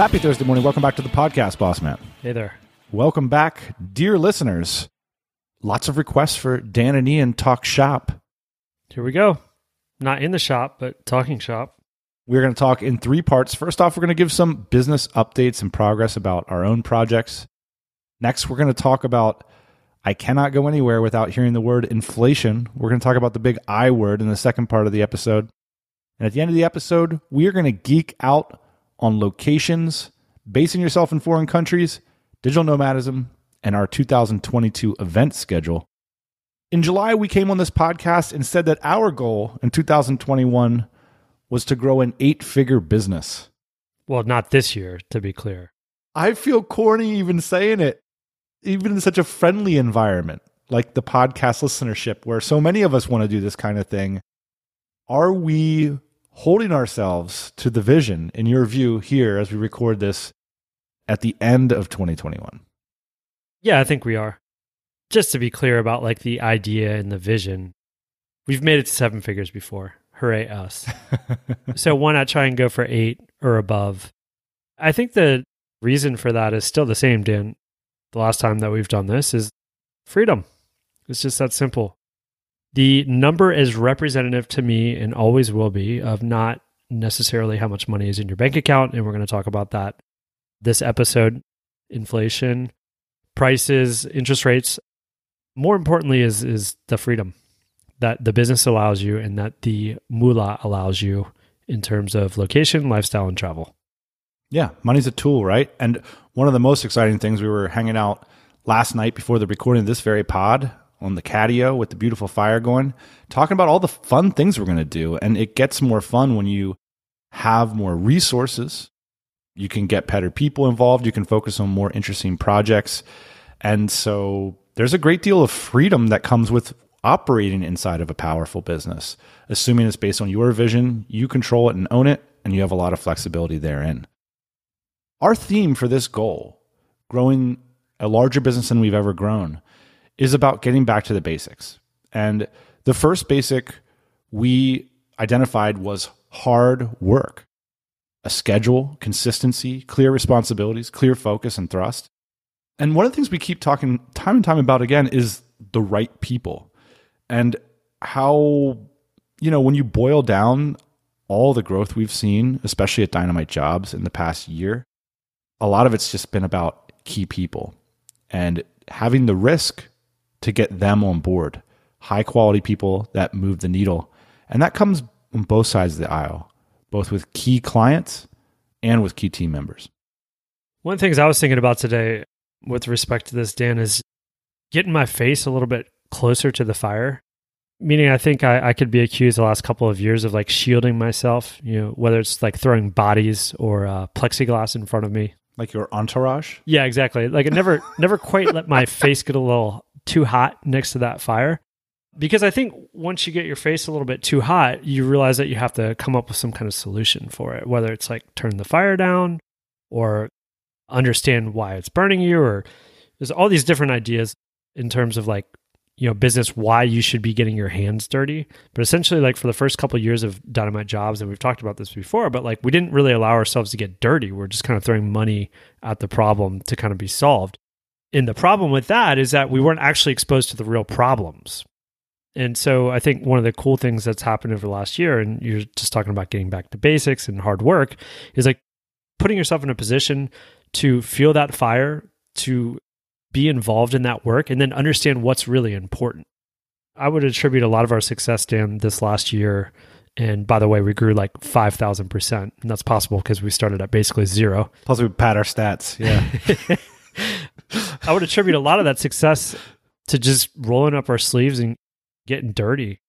Happy Thursday morning. Welcome back to the podcast, Boss Man. Hey there. Welcome back, dear listeners. Lots of requests for Dan and Ian talk shop. Here we go. Not in the shop, but talking shop. We're going to talk in three parts. First off, we're going to give some business updates and progress about our own projects. Next, we're going to talk about I cannot go anywhere without hearing the word inflation. We're going to talk about the big I word in the second part of the episode. And at the end of the episode, we are going to geek out on locations, basing yourself in foreign countries, digital nomadism, and our 2022 event schedule. In July, we came on this podcast and said that our goal in 2021 was to grow an eight figure business. Well, not this year, to be clear. I feel corny even saying it, even in such a friendly environment like the podcast listenership, where so many of us want to do this kind of thing. Are we holding ourselves to the vision, in your view, here as we record this at the end of 2021? Yeah, I think we are. Just to be clear about like the idea and the vision, we've made it to seven figures before. Hooray us. so why not try and go for eight or above? I think the reason for that is still the same, Dan. The last time that we've done this is freedom. It's just that simple. The number is representative to me and always will be of not necessarily how much money is in your bank account. And we're going to talk about that this episode inflation, prices, interest rates. More importantly, is, is the freedom that the business allows you and that the moolah allows you in terms of location, lifestyle, and travel. Yeah, money's a tool, right? And one of the most exciting things we were hanging out last night before the recording of this very pod on the catio with the beautiful fire going, talking about all the fun things we're going to do. And it gets more fun when you have more resources. You can get better people involved. You can focus on more interesting projects. And so there's a great deal of freedom that comes with operating inside of a powerful business, assuming it's based on your vision, you control it and own it, and you have a lot of flexibility therein. Our theme for this goal, growing a larger business than we've ever grown, is about getting back to the basics. And the first basic we identified was hard work, a schedule, consistency, clear responsibilities, clear focus, and thrust. And one of the things we keep talking time and time about again is the right people and how, you know, when you boil down all the growth we've seen, especially at Dynamite Jobs in the past year, a lot of it's just been about key people and having the risk to get them on board. High quality people that move the needle. And that comes on both sides of the aisle, both with key clients and with key team members. One of the things I was thinking about today with respect to this, Dan, is getting my face a little bit closer to the fire. Meaning, I think I, I could be accused the last couple of years of like shielding myself, you know, whether it's like throwing bodies or uh, plexiglass in front of me. Like your entourage? Yeah, exactly. Like it never, never quite let my face get a little too hot next to that fire. Because I think once you get your face a little bit too hot, you realize that you have to come up with some kind of solution for it, whether it's like turn the fire down or understand why it's burning you, or there's all these different ideas in terms of like, you know, business, why you should be getting your hands dirty. But essentially, like for the first couple of years of Dynamite Jobs, and we've talked about this before, but like we didn't really allow ourselves to get dirty. We're just kind of throwing money at the problem to kind of be solved. And the problem with that is that we weren't actually exposed to the real problems. And so I think one of the cool things that's happened over the last year, and you're just talking about getting back to basics and hard work, is like putting yourself in a position to feel that fire, to be involved in that work, and then understand what's really important. I would attribute a lot of our success, Dan, this last year. And by the way, we grew like 5,000%. And that's possible because we started at basically zero. Plus, we pad our stats. Yeah. I would attribute a lot of that success to just rolling up our sleeves and getting dirty.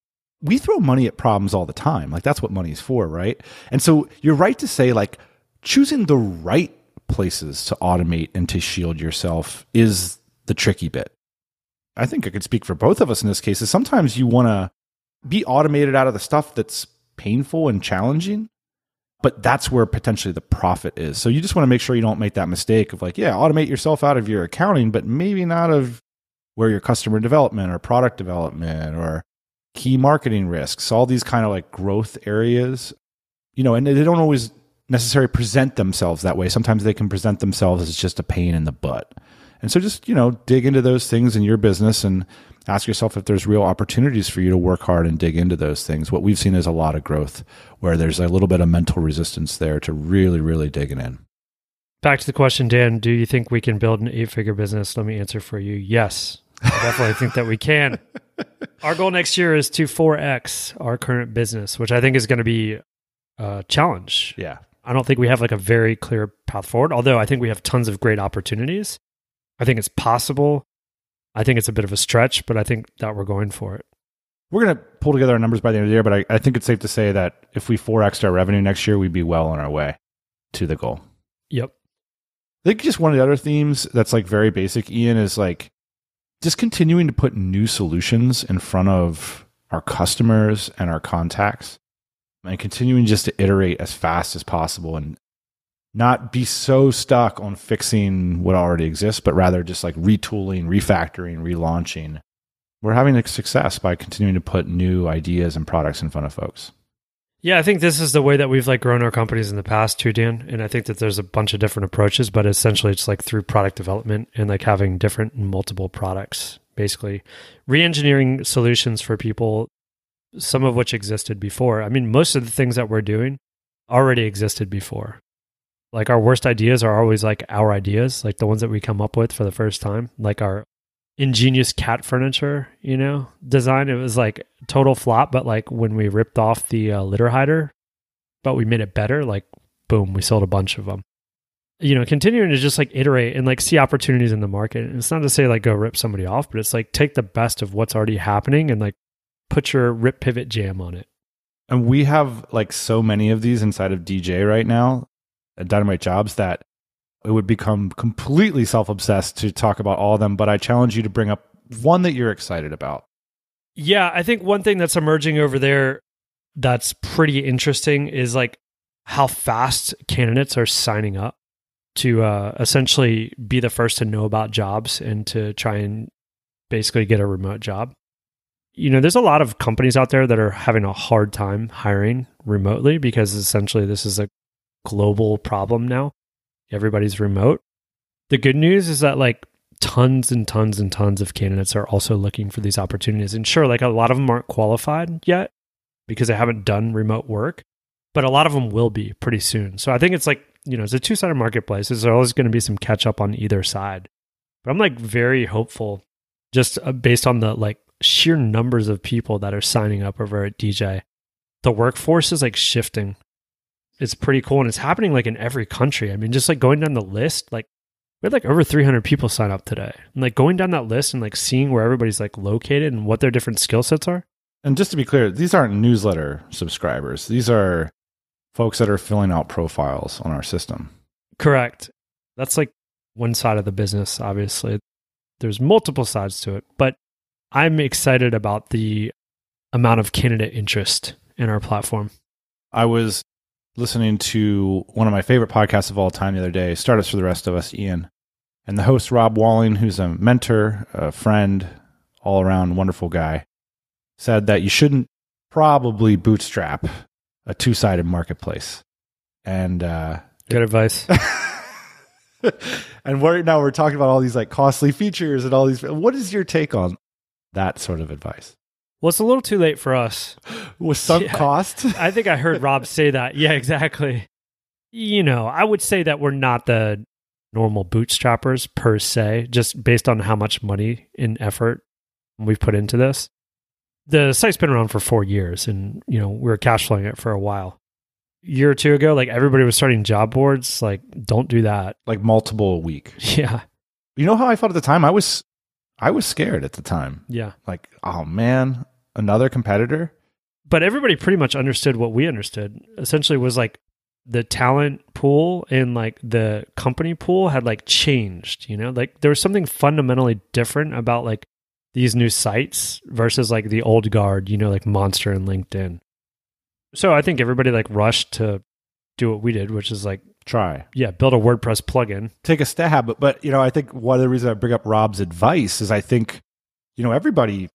We throw money at problems all the time. Like that's what money's for, right? And so you're right to say like choosing the right places to automate and to shield yourself is the tricky bit. I think I could speak for both of us in this case. Is sometimes you want to be automated out of the stuff that's painful and challenging, but that's where potentially the profit is. So you just want to make sure you don't make that mistake of like, yeah, automate yourself out of your accounting, but maybe not of where your customer development or product development or key marketing risks, all these kind of like growth areas, you know, and they don't always necessarily present themselves that way. Sometimes they can present themselves as just a pain in the butt. And so just, you know, dig into those things in your business and ask yourself if there's real opportunities for you to work hard and dig into those things. What we've seen is a lot of growth where there's a little bit of mental resistance there to really, really digging in. Back to the question, Dan, do you think we can build an eight figure business? Let me answer for you. Yes. I definitely think that we can. Our goal next year is to 4x our current business, which I think is going to be a challenge. Yeah. I don't think we have like a very clear path forward, although I think we have tons of great opportunities. I think it's possible. I think it's a bit of a stretch, but I think that we're going for it. We're going to pull together our numbers by the end of the year, but I, I think it's safe to say that if we 4x our revenue next year, we'd be well on our way to the goal. Yep. I think just one of the other themes that's like very basic, Ian, is like just continuing to put new solutions in front of our customers and our contacts and continuing just to iterate as fast as possible and not be so stuck on fixing what already exists, but rather just like retooling, refactoring, relaunching. We're having a success by continuing to put new ideas and products in front of folks. Yeah, I think this is the way that we've like grown our companies in the past too, Dan. And I think that there's a bunch of different approaches, but essentially it's like through product development and like having different multiple products, basically re-engineering solutions for people, some of which existed before. I mean, most of the things that we're doing already existed before. Like our worst ideas are always like our ideas, like the ones that we come up with for the first time, like our ingenious cat furniture, you know, design. It was like total flop, but like when we ripped off the uh, litter hider, but we made it better, like boom, we sold a bunch of them. You know, continuing to just like iterate and like see opportunities in the market. And it's not to say like go rip somebody off, but it's like take the best of what's already happening and like put your rip pivot jam on it. And we have like so many of these inside of DJ right now at Dynamite Jobs that it would become completely self obsessed to talk about all of them. But I challenge you to bring up one that you're excited about. Yeah, I think one thing that's emerging over there that's pretty interesting is like how fast candidates are signing up to uh, essentially be the first to know about jobs and to try and basically get a remote job. You know, there's a lot of companies out there that are having a hard time hiring remotely because essentially this is a global problem now everybody's remote. The good news is that like tons and tons and tons of candidates are also looking for these opportunities. And sure, like a lot of them aren't qualified yet because they haven't done remote work, but a lot of them will be pretty soon. So I think it's like, you know, it's a two sided marketplace. There's always going to be some catch up on either side. But I'm like very hopeful just uh, based on the like sheer numbers of people that are signing up over at DJ. The workforce is like shifting it's pretty cool and it's happening like in every country. I mean, just like going down the list, like we had like over 300 people sign up today. And like going down that list and like seeing where everybody's like located and what their different skill sets are. And just to be clear, these aren't newsletter subscribers. These are folks that are filling out profiles on our system. Correct. That's like one side of the business, obviously. There's multiple sides to it, but I'm excited about the amount of candidate interest in our platform. I was listening to one of my favorite podcasts of all time the other day, Startups for the Rest of Us, Ian. And the host, Rob Walling, who's a mentor, a friend, all around wonderful guy, said that you shouldn't probably bootstrap a two sided marketplace. And uh, good advice. and right now we're talking about all these like costly features and all these. What is your take on that sort of advice? Well, it's a little too late for us. With sunk yeah, cost? I think I heard Rob say that. Yeah, exactly. You know, I would say that we're not the normal bootstrappers per se, just based on how much money and effort we've put into this. The site's been around for four years and, you know, we were cash flowing it for a while. A year or two ago, like everybody was starting job boards. Like, don't do that. Like multiple a week. Yeah. You know how I felt at the time? I was I was scared at the time. Yeah. Like, oh man, another competitor. But everybody pretty much understood what we understood. Essentially, was like the talent pool and like the company pool had like changed, you know? Like there was something fundamentally different about like these new sites versus like the old guard, you know, like Monster and LinkedIn. So I think everybody like rushed to do what we did, which is like Try. yeah, build a WordPress plugin. take a stab. But, but you know, I think one of the reasons I bring up Rob's advice is I think, you know, everybody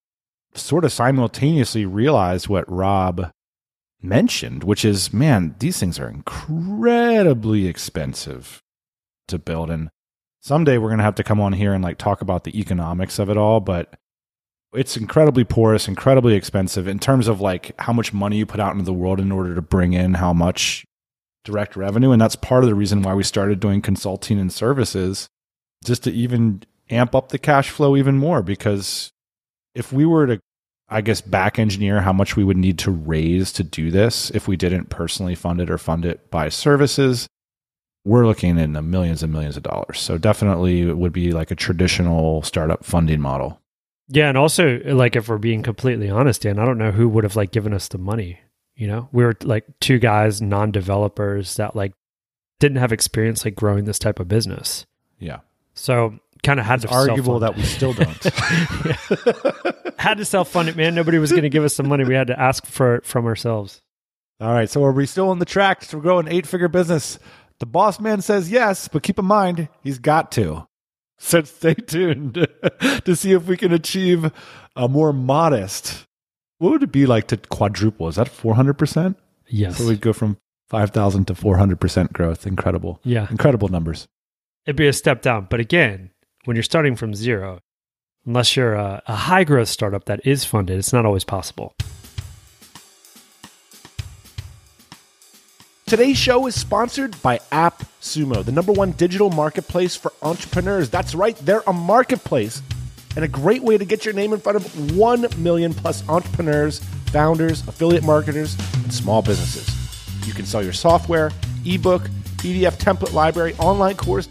sort of simultaneously realized what Rob mentioned, which is, man, these things are incredibly expensive to build. And someday we're going to have to come on here and like talk about the economics of it all. But it's incredibly porous, incredibly expensive in terms of like how much money you put out into the world in order to bring in how much direct revenue. And that's part of the reason why we started doing consulting and services, just to even amp up the cash flow even more. Because if we were to, I guess, back engineer how much we would need to raise to do this if we didn't personally fund it or fund it by services, we're looking in the millions and millions of dollars. So definitely it would be like a traditional startup funding model. Yeah, and also like if we're being completely honest, Dan, I don't know who would have like given us the money. You know, we were like two guys, non-developers that like didn't have experience like growing this type of business. Yeah. So kind of had It's to arguable self-fund that we still don't. had to self fund it, man. Nobody was going to give us some money. We had to ask for it from ourselves. All right. So are we still on the track to grow an eight figure business? The boss man says yes, but keep in mind, he's got to. So stay tuned to see if we can achieve a more modest. What would it be like to quadruple? Is that 400%? Yes. So we'd go from 5,000 to 400% growth. Incredible. yeah. Incredible numbers. It'd be a step down. But again, when you're starting from zero, unless you're a, a high growth startup that is funded, it's not always possible. Today's show is sponsored by AppSumo, the number one digital marketplace for entrepreneurs. That's right, they're a marketplace and a great way to get your name in front of 1 million plus entrepreneurs, founders, affiliate marketers, and small businesses. You can sell your software, ebook, PDF template library, online course,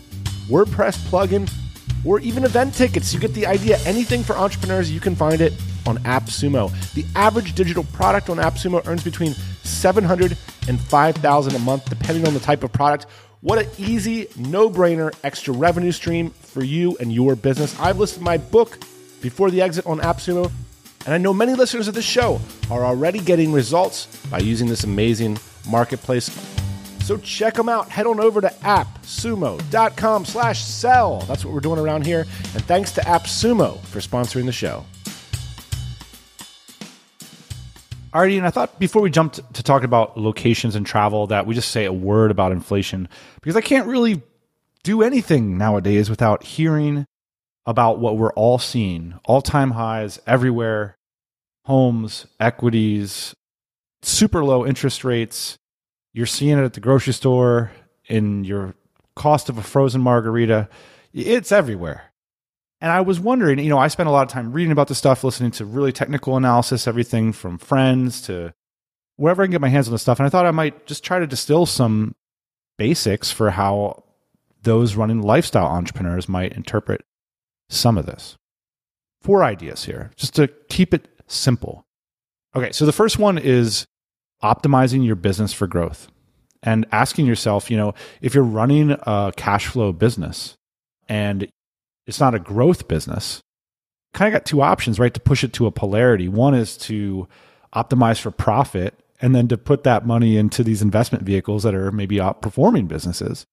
WordPress plugin, or even event tickets. You get the idea. Anything for entrepreneurs, you can find it on AppSumo. The average digital product on AppSumo earns between 700 and 5,000 a month, depending on the type of product. What an easy, no-brainer extra revenue stream for you and your business. I've listed my book before the exit on AppSumo, and I know many listeners of this show are already getting results by using this amazing marketplace. So check them out. Head on over to appsumo.com slash sell. That's what we're doing around here. And thanks to AppSumo for sponsoring the show. Alrighty, and I thought before we jumped to talk about locations and travel that we just say a word about inflation because I can't really do anything nowadays without hearing about what we're all seeing all time highs everywhere homes, equities, super low interest rates. You're seeing it at the grocery store, in your cost of a frozen margarita. It's everywhere. And I was wondering, you know, I spent a lot of time reading about this stuff, listening to really technical analysis, everything from friends to wherever I can get my hands on this stuff. And I thought I might just try to distill some basics for how those running lifestyle entrepreneurs might interpret some of this. Four ideas here, just to keep it simple. Okay, so the first one is optimizing your business for growth and asking yourself, you know, if you're running a cash flow business and it's not a growth business, kind of got two options, right? To push it to a polarity. One is to optimize for profit and then to put that money into these investment vehicles that are maybe outperforming businesses,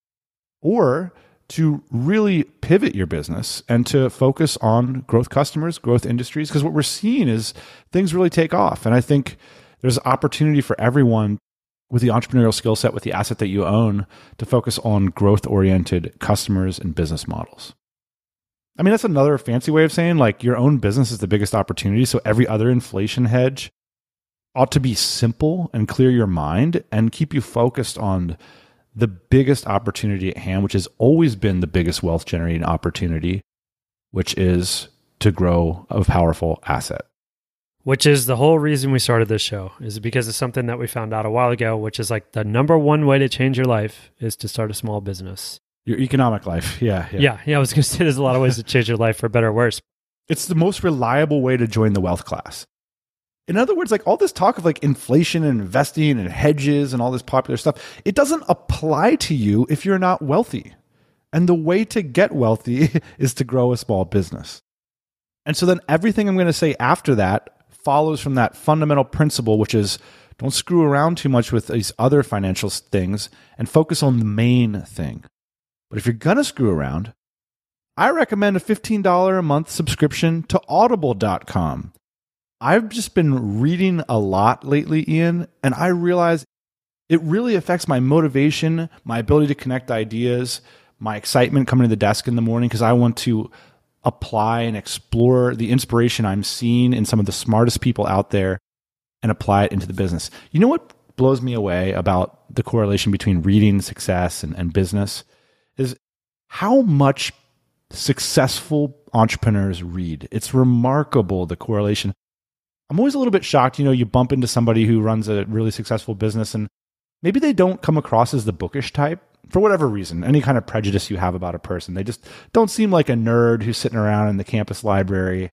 or to really pivot your business and to focus on growth customers, growth industries. Because what we're seeing is things really take off. And I think there's opportunity for everyone with the entrepreneurial skill set, with the asset that you own, to focus on growth oriented customers and business models. I mean, that's another fancy way of saying like your own business is the biggest opportunity. So every other inflation hedge ought to be simple and clear your mind and keep you focused on the biggest opportunity at hand, which has always been the biggest wealth generating opportunity, which is to grow a powerful asset. Which is the whole reason we started this show, is because of something that we found out a while ago, which is like the number one way to change your life is to start a small business. Your economic life. Yeah. Yeah, yeah. I was going to say there's a lot of ways to change your life for better or worse. It's the most reliable way to join the wealth class. In other words, like all this talk of like inflation and investing and hedges and all this popular stuff, it doesn't apply to you if you're not wealthy. And the way to get wealthy is to grow a small business. And so then everything I'm going to say after that follows from that fundamental principle, which is don't screw around too much with these other financial things and focus on the main thing. But if you're going to screw around, I recommend a $15 a month subscription to audible.com. I've just been reading a lot lately, Ian, and I realize it really affects my motivation, my ability to connect ideas, my excitement coming to the desk in the morning because I want to apply and explore the inspiration I'm seeing in some of the smartest people out there and apply it into the business. You know what blows me away about the correlation between reading success and, and business is how much successful entrepreneurs read. It's remarkable the correlation. I'm always a little bit shocked. You know, you bump into somebody who runs a really successful business and maybe they don't come across as the bookish type for whatever reason, any kind of prejudice you have about a person. They just don't seem like a nerd who's sitting around in the campus library.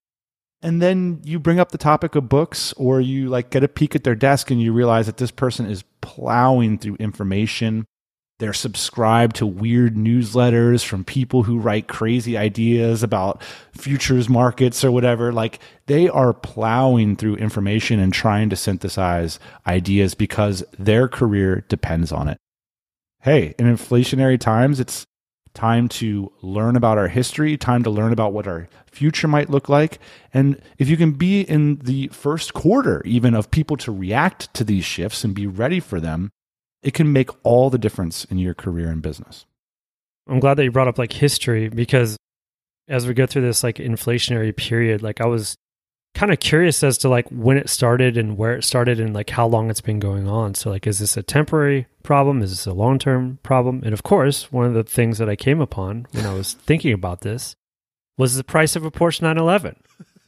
And then you bring up the topic of books or you like get a peek at their desk and you realize that this person is plowing through information. They're subscribed to weird newsletters from people who write crazy ideas about futures markets or whatever. Like they are plowing through information and trying to synthesize ideas because their career depends on it hey, in inflationary times, it's time to learn about our history, time to learn about what our future might look like. And if you can be in the first quarter, even of people to react to these shifts and be ready for them, it can make all the difference in your career and business. I'm glad that you brought up like history because as we go through this like inflationary period, like I was kind of curious as to like when it started and where it started and like how long it's been going on. So like is this a temporary problem? Is this a long-term problem? And of course, one of the things that I came upon when I was thinking about this was the price of a Porsche 911.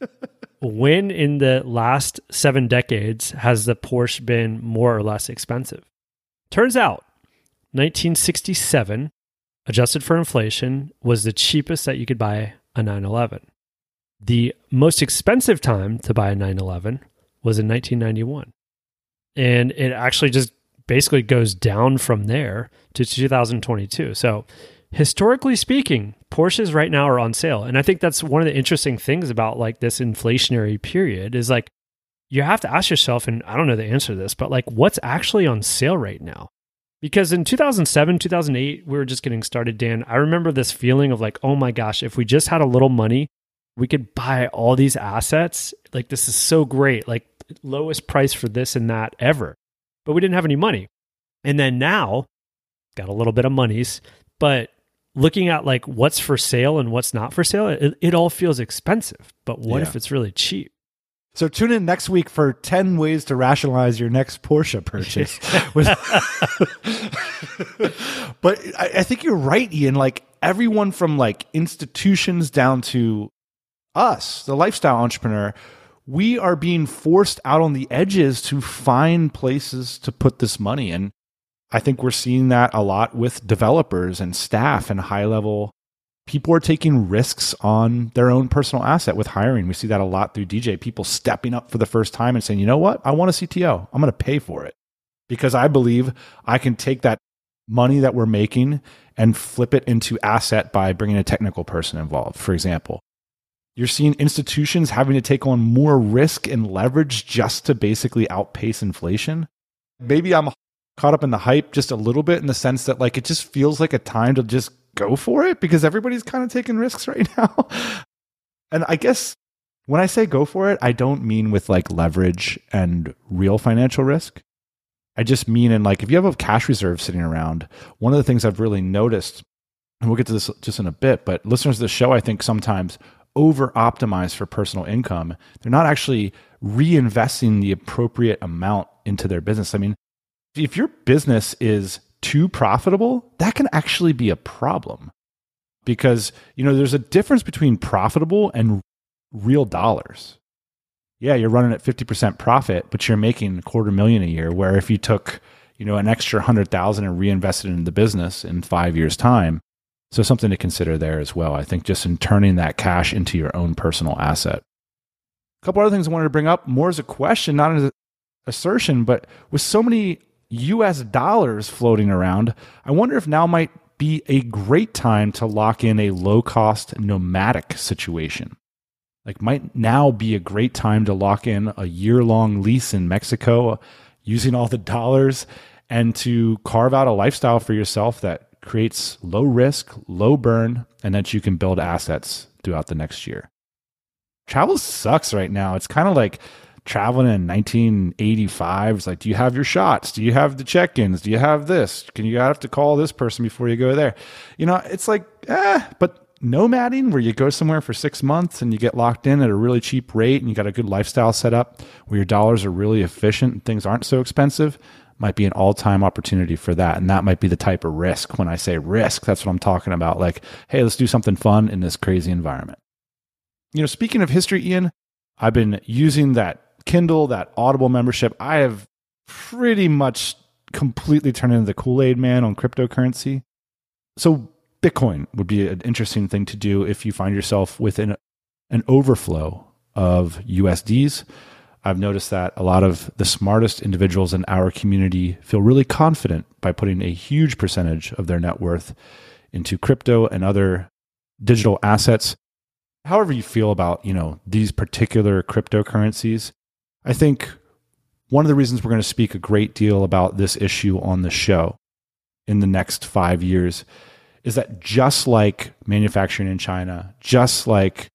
when in the last 7 decades has the Porsche been more or less expensive? Turns out 1967 adjusted for inflation was the cheapest that you could buy a 911. The most expensive time to buy a 911 was in 1991. And it actually just basically goes down from there to 2022. So, historically speaking, Porsches right now are on sale. And I think that's one of the interesting things about like this inflationary period is like you have to ask yourself and I don't know the answer to this, but like what's actually on sale right now? Because in 2007, 2008, we were just getting started, Dan. I remember this feeling of like, oh my gosh, if we just had a little money, we could buy all these assets. Like, this is so great. Like, lowest price for this and that ever. But we didn't have any money. And then now, got a little bit of monies, but looking at like what's for sale and what's not for sale, it, it all feels expensive. But what yeah. if it's really cheap? So tune in next week for 10 ways to rationalize your next Porsche purchase. but I, I think you're right, Ian. Like everyone from like institutions down to us, the lifestyle entrepreneur, we are being forced out on the edges to find places to put this money. And I think we're seeing that a lot with developers and staff and high level people are taking risks on their own personal asset with hiring. We see that a lot through DJ, people stepping up for the first time and saying, you know what? I want a CTO. I'm going to pay for it because I believe I can take that money that we're making and flip it into asset by bringing a technical person involved, for example. You're seeing institutions having to take on more risk and leverage just to basically outpace inflation. Maybe I'm caught up in the hype just a little bit in the sense that like it just feels like a time to just go for it because everybody's kind of taking risks right now. and I guess when I say go for it, I don't mean with like leverage and real financial risk. I just mean in like if you have a cash reserve sitting around, one of the things I've really noticed, and we'll get to this just in a bit, but listeners to the show, I think sometimes over optimize for personal income. They're not actually reinvesting the appropriate amount into their business. I mean, if your business is too profitable, that can actually be a problem because, you know, there's a difference between profitable and real dollars. Yeah, you're running at 50% profit, but you're making a quarter million a year. Where if you took, you know, an extra hundred thousand and reinvested in the business in five years' time, so something to consider there as well. I think just in turning that cash into your own personal asset. A couple other things I wanted to bring up more as a question, not as an assertion, but with so many US dollars floating around, I wonder if now might be a great time to lock in a low cost nomadic situation. Like, might now be a great time to lock in a year long lease in Mexico uh, using all the dollars and to carve out a lifestyle for yourself that creates low risk, low burn, and that you can build assets throughout the next year. Travel sucks right now. It's kind of like traveling in 1985 it's like do you have your shots? Do you have the check-ins? Do you have this? Can you have to call this person before you go there? You know it's like eh but nomading where you go somewhere for six months and you get locked in at a really cheap rate and you got a good lifestyle set up where your dollars are really efficient and things aren't so expensive might be an all-time opportunity for that. And that might be the type of risk. When i say risk that's what i'm talking about. Like hey let's do something fun in this crazy environment. You know speaking of history ian i've been using that Kindle, that Audible membership, I have pretty much completely turned into the Kool Aid man on cryptocurrency. So, Bitcoin would be an interesting thing to do if you find yourself within an overflow of USDs. I've noticed that a lot of the smartest individuals in our community feel really confident by putting a huge percentage of their net worth into crypto and other digital assets. However you feel about, you know, these particular cryptocurrencies, I think one of the reasons we're going to speak a great deal about this issue on the show in the next five years is that just like manufacturing in China, just like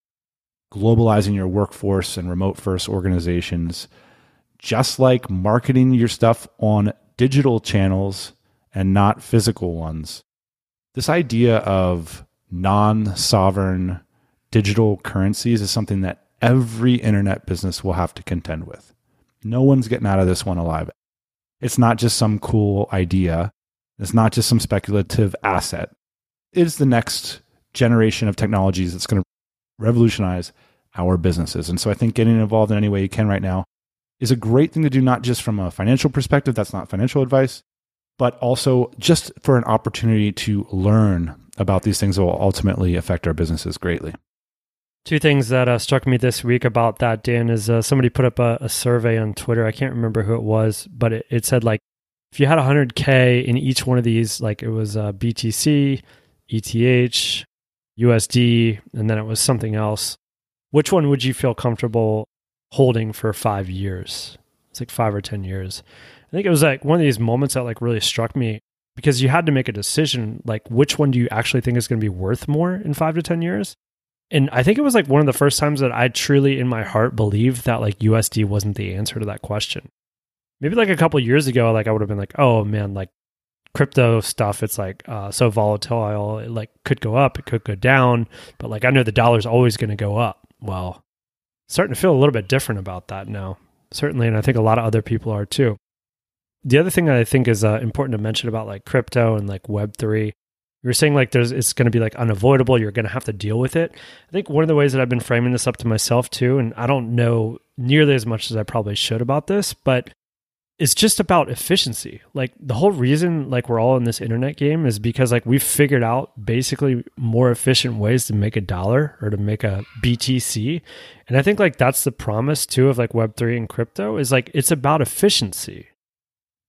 globalizing your workforce and remote first organizations, just like marketing your stuff on digital channels and not physical ones, this idea of non sovereign digital currencies is something that every internet business will have to contend with. No one's getting out of this one alive. It's not just some cool idea. It's not just some speculative asset. It is the next generation of technologies that's going to revolutionize our businesses. And so I think getting involved in any way you can right now is a great thing to do, not just from a financial perspective, that's not financial advice, but also just for an opportunity to learn about these things that will ultimately affect our businesses greatly. Two things that uh, struck me this week about that, Dan, is uh, somebody put up a, a, survey on Twitter. I can't remember who it was, but it, it, said like if you had 100K in each one of these, like it was uh, BTC, ETH, USD, and then it was something else, which one would you feel comfortable holding for five years? It's like five or 10 years. I think it was like one of these moments that like really struck me because you had to make a decision like which one do you actually think is going to be worth more in five to 10 years? And I think it was like one of the first times that I truly in my heart believed that like USD wasn't the answer to that question. Maybe like a couple years ago, like I would have been like, oh man, like crypto stuff, it's like uh, so volatile. It like could go up, it could go down, but like I know the dollar's always going to go up. Well, starting to feel a little bit different about that now, certainly, and I think a lot of other people are too. The other thing that I think is uh, important to mention about like crypto and like Web three you're saying like there's it's going to be like unavoidable you're going to have to deal with it i think one of the ways that i've been framing this up to myself too and i don't know nearly as much as i probably should about this but it's just about efficiency like the whole reason like we're all in this internet game is because like we've figured out basically more efficient ways to make a dollar or to make a btc and i think like that's the promise too of like web3 and crypto is like it's about efficiency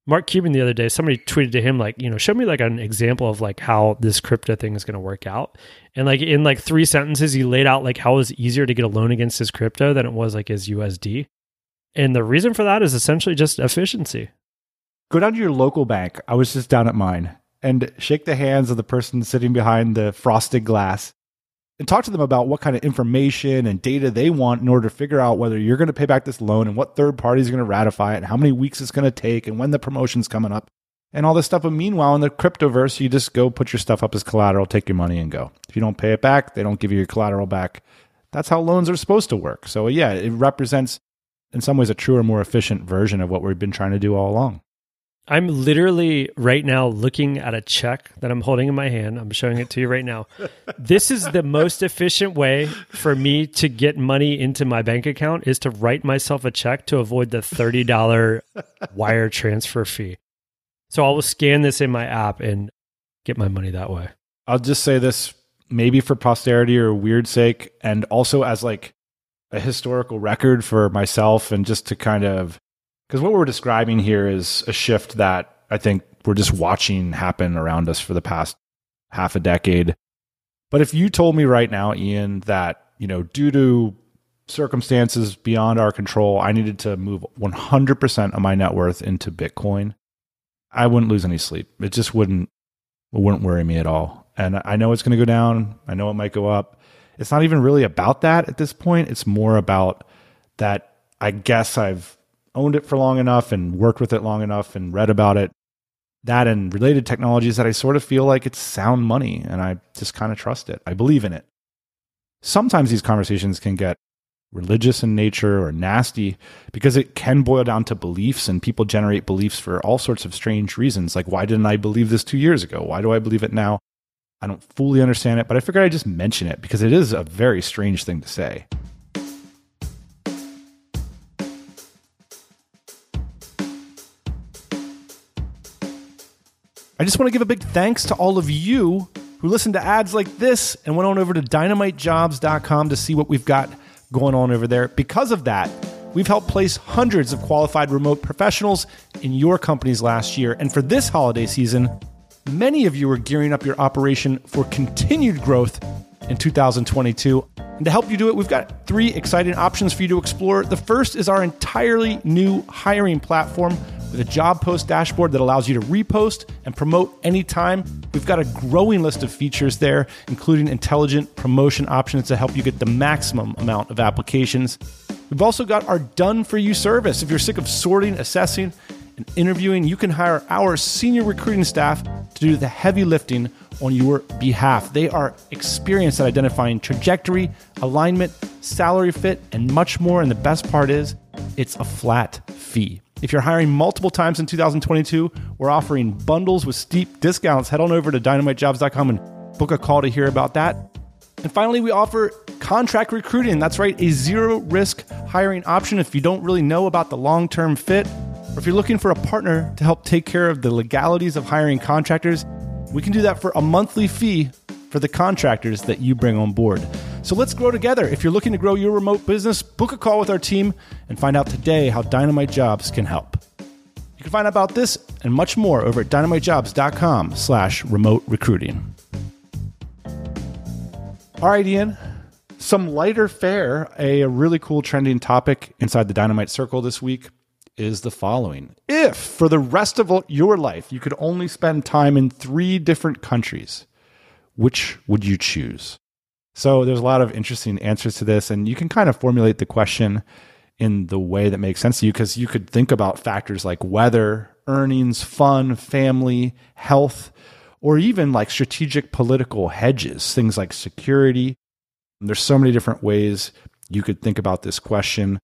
Mark Cuban the other day, somebody tweeted to him like, you know, show me like an example of like how this crypto thing is going to work out. And like in like three sentences, he laid out like how it was easier to get a loan against his crypto than it was like his USD. And the reason for that is essentially just efficiency. Go down to your local bank. I was just down at mine and shake the hands of the person sitting behind the frosted glass and talk to them about what kind of information and data they want in order to figure out whether you're going to pay back this loan and what third party is going to ratify it and how many weeks it's going to take and when the promotion's coming up and all this stuff. But meanwhile, in the cryptoverse, you just go put your stuff up as collateral, take your money and go. If you don't pay it back, they don't give you your collateral back. That's how loans are supposed to work. So, yeah, it represents in some ways a truer, more efficient version of what we've been trying to do all along. I'm literally right now looking at a check that I'm holding in my hand. I'm showing it to you right now. this is the most efficient way for me to get money into my bank account is to write myself a check to avoid the $30 wire transfer fee. So I will scan this in my app and get my money that way. I'll just say this maybe for posterity or weird sake and also as like a historical record for myself and just to kind of because what we're describing here is a shift that I think we're just watching happen around us for the past half a decade. But if you told me right now, Ian, that, you know, due to circumstances beyond our control, I needed to move 100% of my net worth into Bitcoin, I wouldn't lose any sleep. It just wouldn't it wouldn't worry me at all. And I know it's going to go down. I know it might go up. It's not even really about that at this point. It's more about that I guess I've owned it for long enough and worked with it long enough and read about it. That and related technologies that I sort of feel like it's sound money and I just kind of trust it. I believe in it. Sometimes these conversations can get religious in nature or nasty because it can boil down to beliefs and people generate beliefs for all sorts of strange reasons. Like, why didn't I believe this two years ago? Why do I believe it now? I don't fully understand it, but I figured I'd just mention it because it is a very strange thing to say. I just want to give a big thanks to all of you who listened to ads like this and went on over to dynamitejobs.com to see what we've got going on over there. Because of that, we've helped place hundreds of qualified remote professionals in your companies last year. And for this holiday season, many of you are gearing up your operation for continued growth in 2022. And to help you do it, we've got three exciting options for you to explore. The first is our entirely new hiring platform with a job post dashboard that allows you to repost and promote anytime. We've got a growing list of features there, including intelligent promotion options to help you get the maximum amount of applications. We've also got our done for you service. If you're sick of sorting, assessing, and interviewing, you can hire our senior recruiting staff to do the heavy lifting on your behalf. They are experienced at identifying trajectory, alignment, salary fit, and much more. And the best part is, it's a flat fee. If you're hiring multiple times in 2022, we're offering bundles with steep discounts. Head on over to dynamitejobs.com and book a call to hear about that. And finally, we offer contract recruiting. That's right, a zero risk hiring option if you don't really know about the long term fit, or if you're looking for a partner to help take care of the legalities of hiring contractors, we can do that for a monthly fee for the contractors that you bring on board. So let's grow together. If you're looking to grow your remote business, book a call with our team and find out today how Dynamite Jobs can help. You can find out about this and much more over at dynamitejobs.com slash remote recruiting. All right, Ian. Some lighter fare, a really cool trending topic inside the Dynamite Circle this week is the following. If for the rest of your life you could only spend time in three different countries, which would you choose? So there's a lot of interesting answers to this, and you can kind of formulate the question in the way that makes sense to you because you could think about factors like weather, earnings, fun, family, health, or even like strategic political hedges, things like security. There's so many different ways you could think about this question.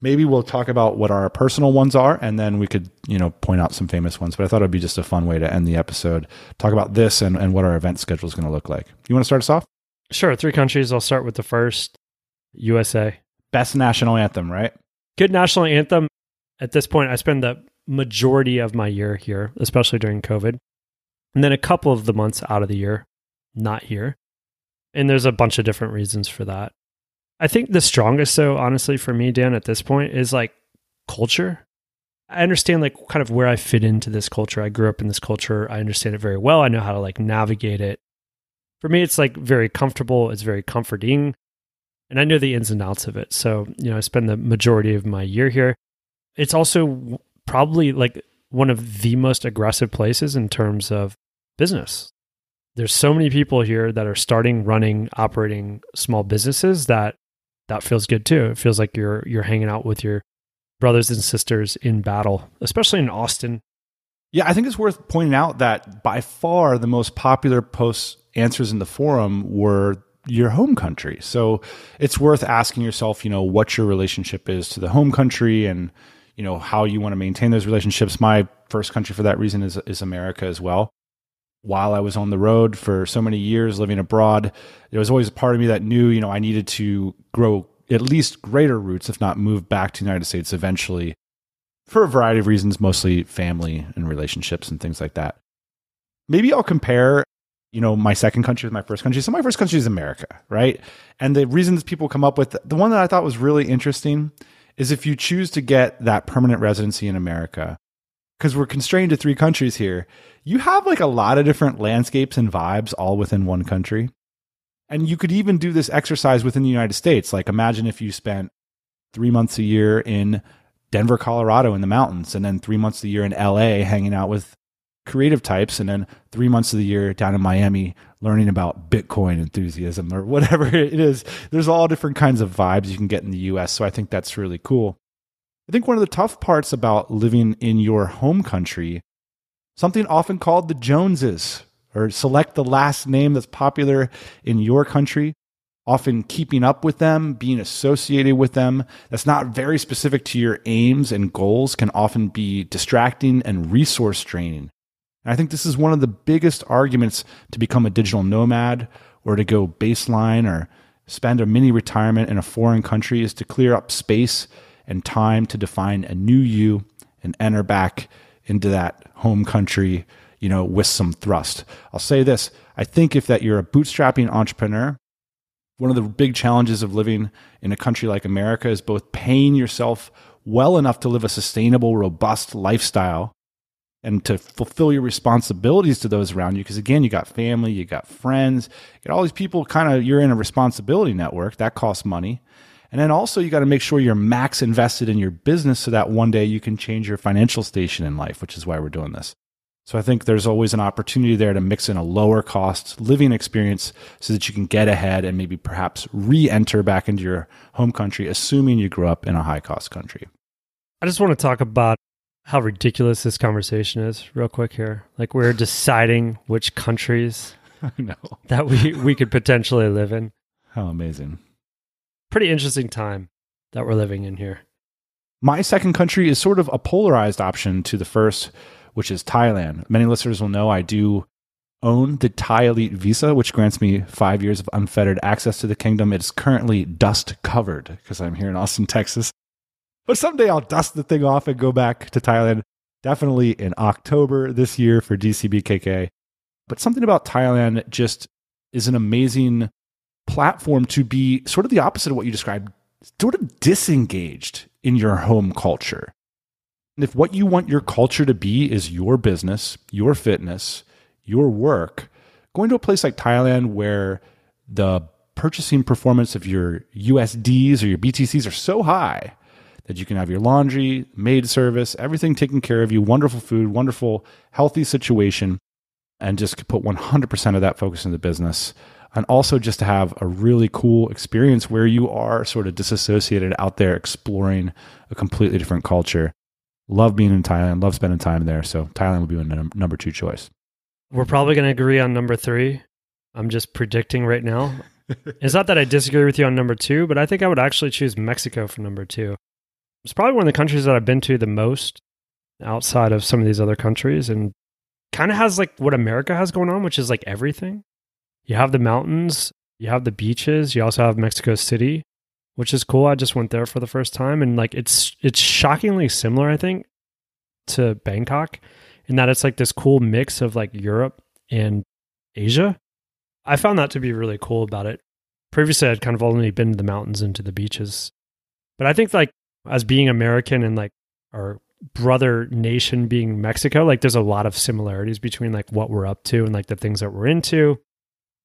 Maybe we'll talk about what our personal ones are, and then we could, you know, point out some famous ones. But I thought it'd be just a fun way to end the episode. Talk about this and, and what our event schedule is going to look like. You want to start us off? Sure. Three countries. I'll start with the first USA. Best national anthem, right? Good national anthem. At this point, I spend the majority of my year here, especially during COVID. And then a couple of the months out of the year, not here. And there's a bunch of different reasons for that. I think the strongest, though, honestly, for me, Dan, at this point is like culture. I understand like kind of where I fit into this culture. I grew up in this culture. I understand it very well. I know how to like navigate it for me, it's like very comfortable. It's very comforting. And I know the ins and outs of it. So, you know, I spend the majority of my year here. It's also probably like one of the most aggressive places in terms of business. There's so many people here that are starting, running, operating small businesses that that feels good too. It feels like you're you're hanging out with your brothers and sisters in battle, especially in Austin. Yeah, I think it's worth pointing out that by far the most popular posts answers in the forum were your home country. So it's worth asking yourself, you know, what your relationship is to the home country and, you know, how you want to maintain those relationships. My first country for that reason is, is America as well. While I was on the road for so many years living abroad, there was always a part of me that knew, you know, I needed to grow at least greater roots, if not move back to the United States eventually for a variety of reasons, mostly family and relationships and things like that. Maybe I'll compare you know, my second country is my first country. So my first country is America, right? And the reasons people come up with the one that I thought was really interesting is if you choose to get that permanent residency in America, because we're constrained to three countries here, you have like a lot of different landscapes and vibes all within one country. And you could even do this exercise within the United States. Like imagine if you spent three months a year in Denver, Colorado in the mountains, and then three months a year in LA hanging out with creative types, and then three months of the year down in Miami learning about Bitcoin enthusiasm or whatever it is. There's all different kinds of vibes you can get in the US. So I think that's really cool. I think one of the tough parts about living in your home country, something often called the Joneses, or select the last name that's popular in your country, often keeping up with them, being associated with them, that's not very specific to your aims and goals can often be distracting and resource draining. And I think this is one of the biggest arguments to become a digital nomad or to go baseline or spend a mini retirement in a foreign country is to clear up space and time to define a new you and enter back into that home country, you know, with some thrust. I'll say this, I think if that you're a bootstrapping entrepreneur, one of the big challenges of living in a country like America is both paying yourself well enough to live a sustainable, robust lifestyle and to fulfill your responsibilities to those around you. Because again, you got family, you got friends, you got all these people kind of, you're in a responsibility network that costs money. And then also, you got to make sure you're max invested in your business so that one day you can change your financial station in life, which is why we're doing this. So I think there's always an opportunity there to mix in a lower cost living experience so that you can get ahead and maybe perhaps re enter back into your home country, assuming you grew up in a high cost country. I just want to talk about how ridiculous this conversation is real quick here. Like we're deciding which countries that we, we could potentially live in. How amazing. Pretty interesting time that we're living in here. My second country is sort of a polarized option to the first, which is Thailand. Many listeners will know I do own the Thai Elite Visa, which grants me five years of unfettered access to the kingdom. It's currently dust covered because I'm here in Austin, Texas. But someday I'll dust the thing off and go back to Thailand. Definitely in October this year for DCBKK. But something about Thailand just is an amazing platform to be sort of the opposite of what you described, sort of disengaged in your home culture. And if what you want your culture to be is your business, your fitness, your work, going to a place like Thailand where the purchasing performance of your USDs or your BTCs are so high that you can have your laundry, maid service, everything taken care of you, wonderful food, wonderful, healthy situation, and just put 100% of that focus in the business. And also just to have a really cool experience where you are sort of disassociated out there exploring a completely different culture. Love being in Thailand, love spending time there. So Thailand will be my number two choice. We're probably going to agree on number three. I'm just predicting right now. it's not that I disagree with you on number two, but I think I would actually choose Mexico for number two. It's probably one of the countries that I've been to the most outside of some of these other countries and kind of has like what America has going on, which is like everything. You have the mountains, you have the beaches, you also have Mexico City, which is cool. I just went there for the first time and like it's it's shockingly similar, I think, to Bangkok in that it's like this cool mix of like Europe and Asia. I found that to be really cool about it. Previously I'd kind of only been to the mountains and to the beaches. But I think like as being American and like our brother nation being Mexico, like there's a lot of similarities between like what we're up to and like the things that we're into.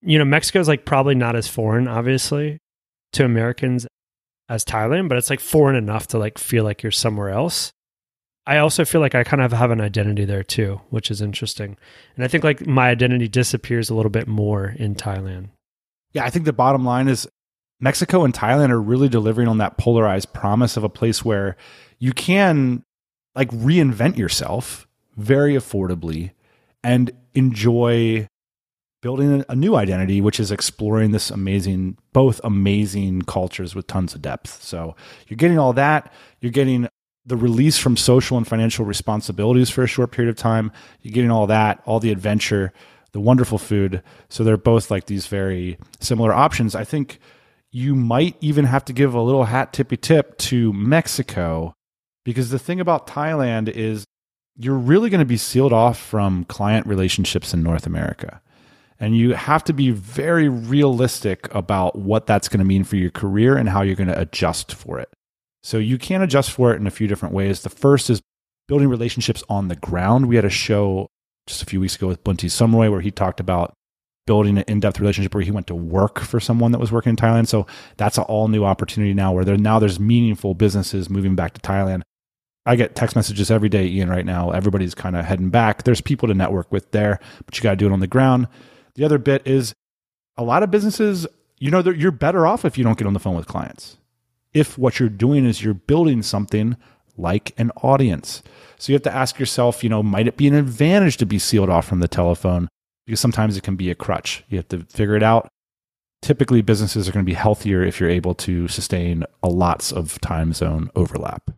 You know, Mexico's like probably not as foreign, obviously, to Americans as Thailand, but it's like foreign enough to like feel like you're somewhere else. I also feel like I kind of have an identity there too, which is interesting. And I think like my identity disappears a little bit more in Thailand. Yeah, I think the bottom line is Mexico and Thailand are really delivering on that polarized promise of a place where you can like reinvent yourself very affordably and enjoy building a new identity which is exploring this amazing both amazing cultures with tons of depth. So you're getting all that. You're getting the release from social and financial responsibilities for a short period of time. You're getting all that all the adventure the wonderful food. So they're both like these very similar options. I think you might even have to give a little hat tippy tip to Mexico because the thing about Thailand is you're really going to be sealed off from client relationships in North America. And you have to be very realistic about what that's going to mean for your career and how you're going to adjust for it. So you can adjust for it in a few different ways. The first is building relationships on the ground. We had a show just a few weeks ago with Bunty Sumroy where he talked about building an in-depth relationship where he went to work for someone that was working in Thailand. So that's an all new opportunity now where there now there's meaningful businesses moving back to Thailand. I get text messages every day, Ian, right now. Everybody's kind of heading back. There's people to network with there, but you got to do it on the ground. The other bit is a lot of businesses, you know, you're better off if you don't get on the phone with clients. If what you're doing is you're building something like an audience. So you have to ask yourself, you know, might it be an advantage to be sealed off from the telephone? Because sometimes it can be a crutch. You have to figure it out. Typically, businesses are going to be healthier if you're able to sustain a lots of time zone overlap.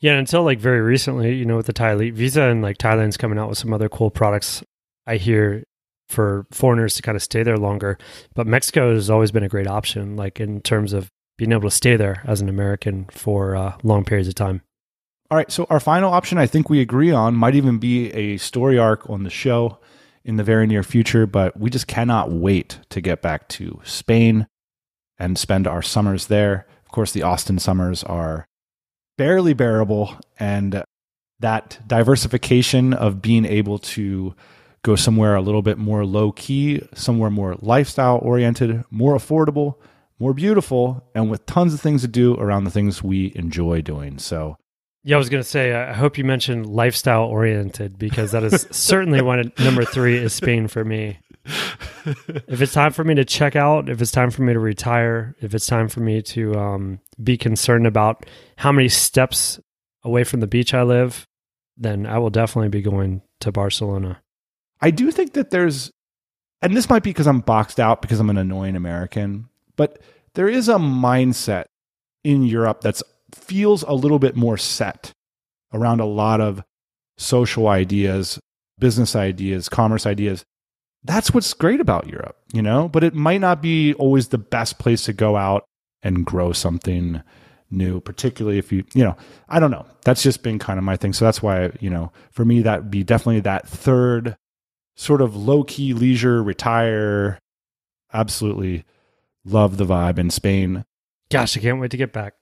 Yeah, until like very recently, you know, with the Thai Elite Visa and like Thailand's coming out with some other cool products. I hear for foreigners to kind of stay there longer, but Mexico has always been a great option, like in terms of being able to stay there as an American for uh, long periods of time. All right, so our final option, I think we agree on, might even be a story arc on the show in the very near future, but we just cannot wait to get back to Spain and spend our summers there. Of course, the Austin summers are barely bearable, and that diversification of being able to go somewhere a little bit more low key, somewhere more lifestyle oriented, more affordable, more beautiful, and with tons of things to do around the things we enjoy doing. So, yeah, I was going to say, I hope you mentioned lifestyle oriented because that is certainly one number three is Spain for me. if it's time for me to check out, if it's time for me to retire, if it's time for me to um, be concerned about how many steps away from the beach I live, then I will definitely be going to Barcelona. I do think that there's, and this might be because I'm boxed out because I'm an annoying American, but there is a mindset in Europe that feels a little bit more set around a lot of social ideas, business ideas, commerce ideas. That's what's great about Europe, you know, but it might not be always the best place to go out and grow something new, particularly if you, you know, I don't know. That's just been kind of my thing. So that's why, you know, for me, that would be definitely that third sort of low key leisure, retire. Absolutely love the vibe in Spain. Gosh, I can't wait to get back.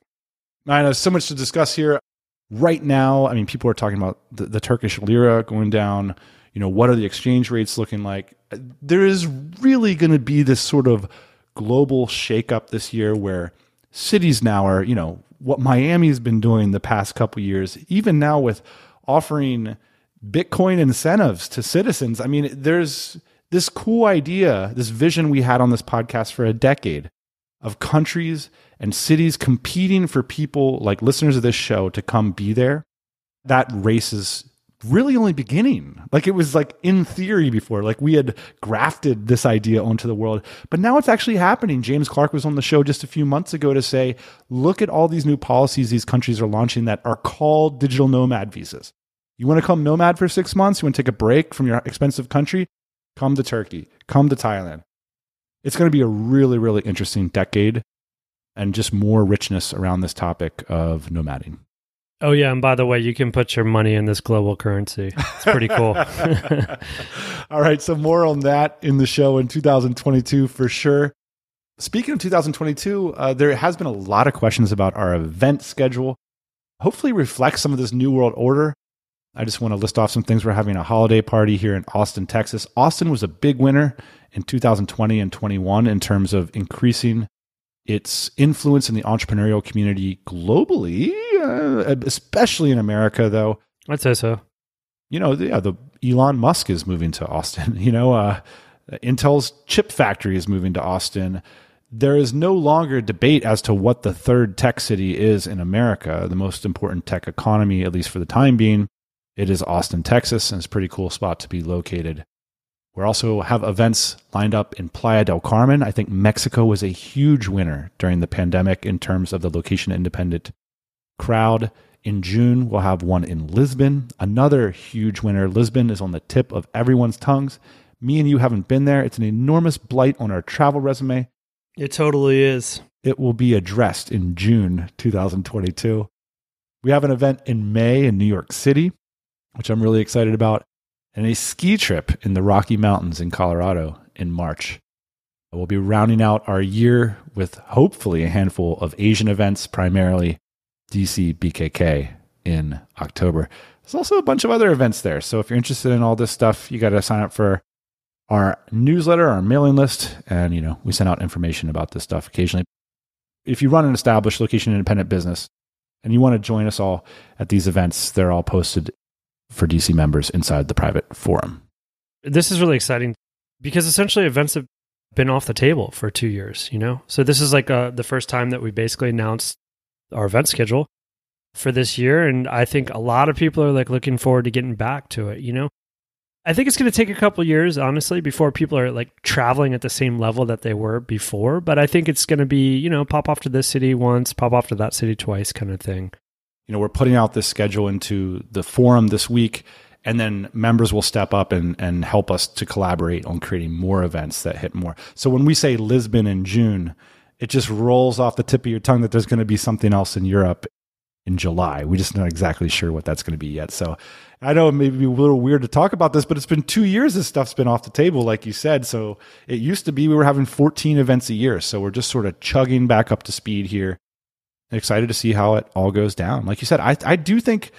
I know so much to discuss here. Right now, I mean, people are talking about the, the Turkish lira going down. You know, what are the exchange rates looking like? There is really going to be this sort of global shakeup this year where cities now are, you know, what Miami's been doing the past couple years, even now with offering Bitcoin incentives to citizens. I mean, there's this cool idea, this vision we had on this podcast for a decade of countries and cities competing for people like listeners of this show to come be there, that race is really only beginning. Like it was like in theory before, like we had grafted this idea onto the world, but now it's actually happening. James Clark was on the show just a few months ago to say, look at all these new policies these countries are launching that are called digital nomad visas. You want to come nomad for six months? You want to take a break from your expensive country? Come to Turkey, come to Thailand. It's going to be a really, really interesting decade and just more richness around this topic of nomading. Oh yeah, and by the way, you can put your money in this global currency. It's pretty cool. All right, so more on that in the show in 2022 for sure. Speaking of 2022, uh, there has been a lot of questions about our event schedule. Hopefully, reflects some of this new world order. I just want to list off some things. We're having a holiday party here in Austin, Texas. Austin was a big winner in 2020 and 21 in terms of increasing its influence in the entrepreneurial community globally, uh, especially in America, though. I'd say so. You know, yeah, the Elon Musk is moving to Austin. You know, uh, Intel's chip factory is moving to Austin. There is no longer debate as to what the third tech city is in America, the most important tech economy, at least for the time being. It is Austin, Texas, and it's a pretty cool spot to be located. We also have events lined up in Playa del Carmen. I think Mexico was a huge winner during the pandemic in terms of the location independent crowd. In June, we'll have one in Lisbon, another huge winner. Lisbon is on the tip of everyone's tongues. Me and you haven't been there. It's an enormous blight on our travel resume. It totally is. It will be addressed in June 2022. We have an event in May in New York City, which I'm really excited about and a ski trip in the Rocky Mountains in Colorado in March. We'll be rounding out our year with hopefully a handful of Asian events, primarily DC BKK in October. There's also a bunch of other events there. So if you're interested in all this stuff, you got to sign up for our newsletter, our mailing list, and you know, we send out information about this stuff occasionally. If you run an established location independent business and you want to join us all at these events, they're all posted for DC members inside the private forum. This is really exciting because essentially events have been off the table for two years, you know? So this is like uh, the first time that we basically announced our event schedule for this year. And I think a lot of people are like looking forward to getting back to it, you know? I think it's going to take a couple years, honestly, before people are like traveling at the same level that they were before. But I think it's going to be, you know, pop off to this city once, pop off to that city twice kind of thing. You know, we're putting out this schedule into the forum this week and then members will step up and, and help us to collaborate on creating more events that hit more. So when we say Lisbon in June, it just rolls off the tip of your tongue that there's going to be something else in Europe in July. We're just not exactly sure what that's going to be yet. So I know it may be a little weird to talk about this, but it's been two years this stuff's been off the table, like you said. So it used to be we were having 14 events a year. So we're just sort of chugging back up to speed here. Excited to see how it all goes down. Like you said, I, I do think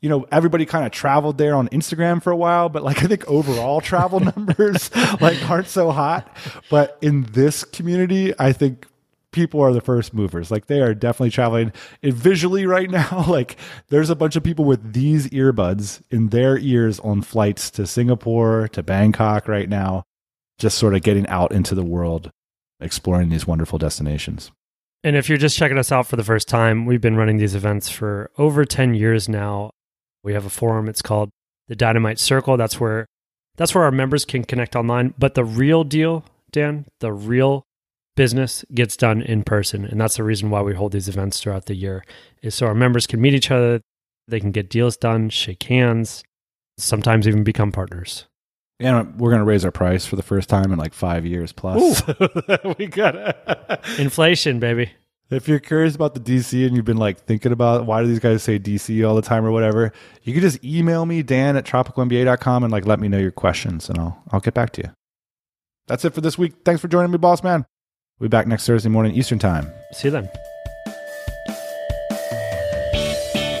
you know, everybody kind of traveled there on Instagram for a while, but like I think overall travel numbers like aren't so hot. But in this community, I think people are the first movers. Like they are definitely traveling it visually right now. Like there's a bunch of people with these earbuds in their ears on flights to Singapore, to Bangkok right now, just sort of getting out into the world, exploring these wonderful destinations. And if you're just checking us out for the first time, we've been running these events for over 10 years now. We have a forum. It's called the Dynamite Circle. That's where that's where our members can connect online. But the real deal, Dan, the real business gets done in person, and that's the reason why we hold these events throughout the year. Is so our members can meet each other, they can get deals done, shake hands, sometimes even become partners. And we're going to raise our price for the first time in like five years plus. we got inflation, baby. If you're curious about the DC and you've been like thinking about why do these guys say DC all the time or whatever, you can just email me, Dan at tropicalmba.com and like let me know your questions and I'll I'll get back to you. That's it for this week. Thanks for joining me, boss man. We'll be back next Thursday morning Eastern time. See you then.